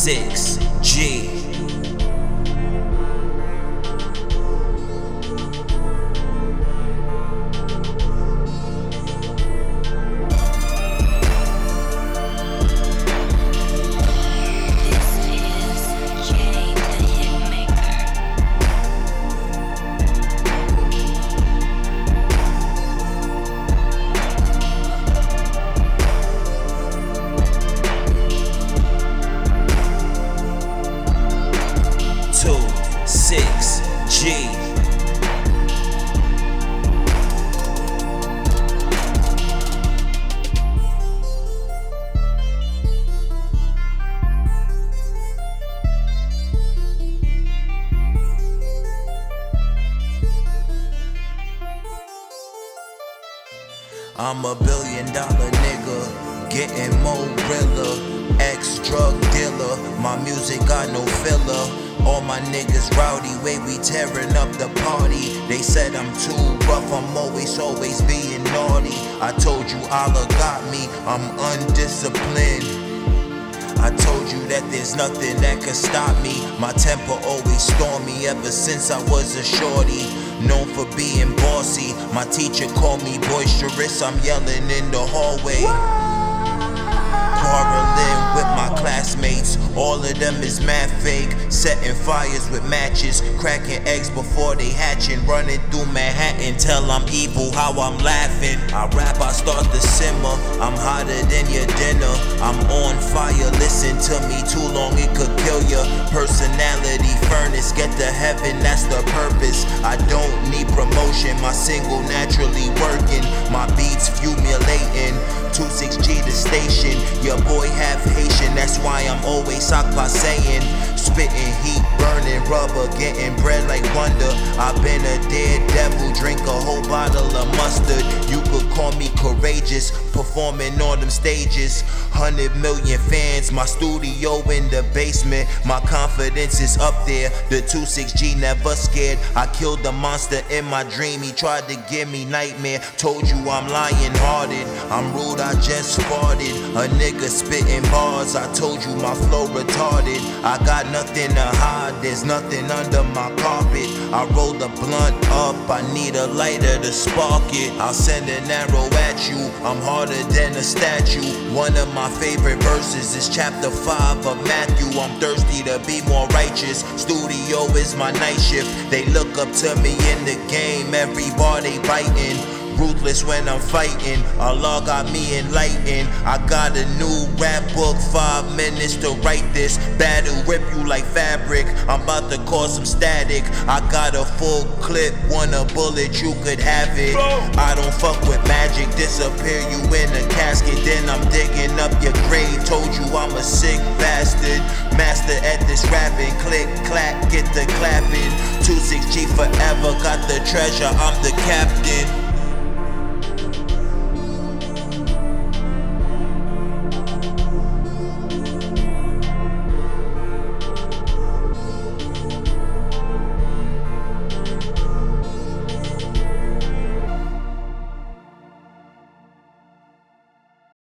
6G. I'm a billion dollar nigga, getting more realer. Ex drug dealer, my music got no filler. All my niggas rowdy, way we tearing up the party. They said I'm too rough, I'm always, always being naughty. I told you Allah got me, I'm undisciplined. I told you that there's nothing that could stop me. My temper always stormy ever since I was a shorty. Bossy. My teacher called me boisterous. I'm yelling in the hallway quarreling All of them is mad fake. Setting fires with matches, cracking eggs before they hatching. Running through Manhattan till I'm evil, how I'm laughing. I rap, I start to simmer. I'm hotter than your dinner. I'm on fire, listen to me too long, it could kill ya. Personality furnace, get to heaven, that's the purpose. I don't need promotion, my single naturally working. My beats fumulating. 26G the station. Your boy half Haitian, that's why I'm always socked by saying. Spitting heat, burning rubber, getting bread like wonder. I've been a dead devil, drink a whole bottle of mustard. You could call me courageous, performing on them stages. Hundred million fans, my studio in the basement. My confidence is up there. The 26G never scared. I killed the monster in my dream. He tried to give me nightmare. Told you I'm lying hearted. I'm rude, I just farted. A nigga spitting bars. I told you my flow retarded. I got nothing to hide. There's nothing under my carpet. I roll the blunt up. I need a lighter to spark it. I'll send an arrow at you. I'm harder than a statue. One of my favorite verses is chapter 5 of Matthew. I'm thirsty to be more righteous. Studio is my night shift. They look up to me in the game. Every bar they biting. Ruthless when I'm fighting. Allah got me enlightened. I got a new rap book, five minutes to write this. Battle rip you like fabric. I'm about to cause some static. I got a full clip, want a bullet, you could have it. I don't fuck with magic, disappear you in a casket. Then I'm digging up your grave. Told you I'm a sick bastard. Master at this rapping, click, clack, get the clapping. 26G forever, got the treasure, I'm the captain.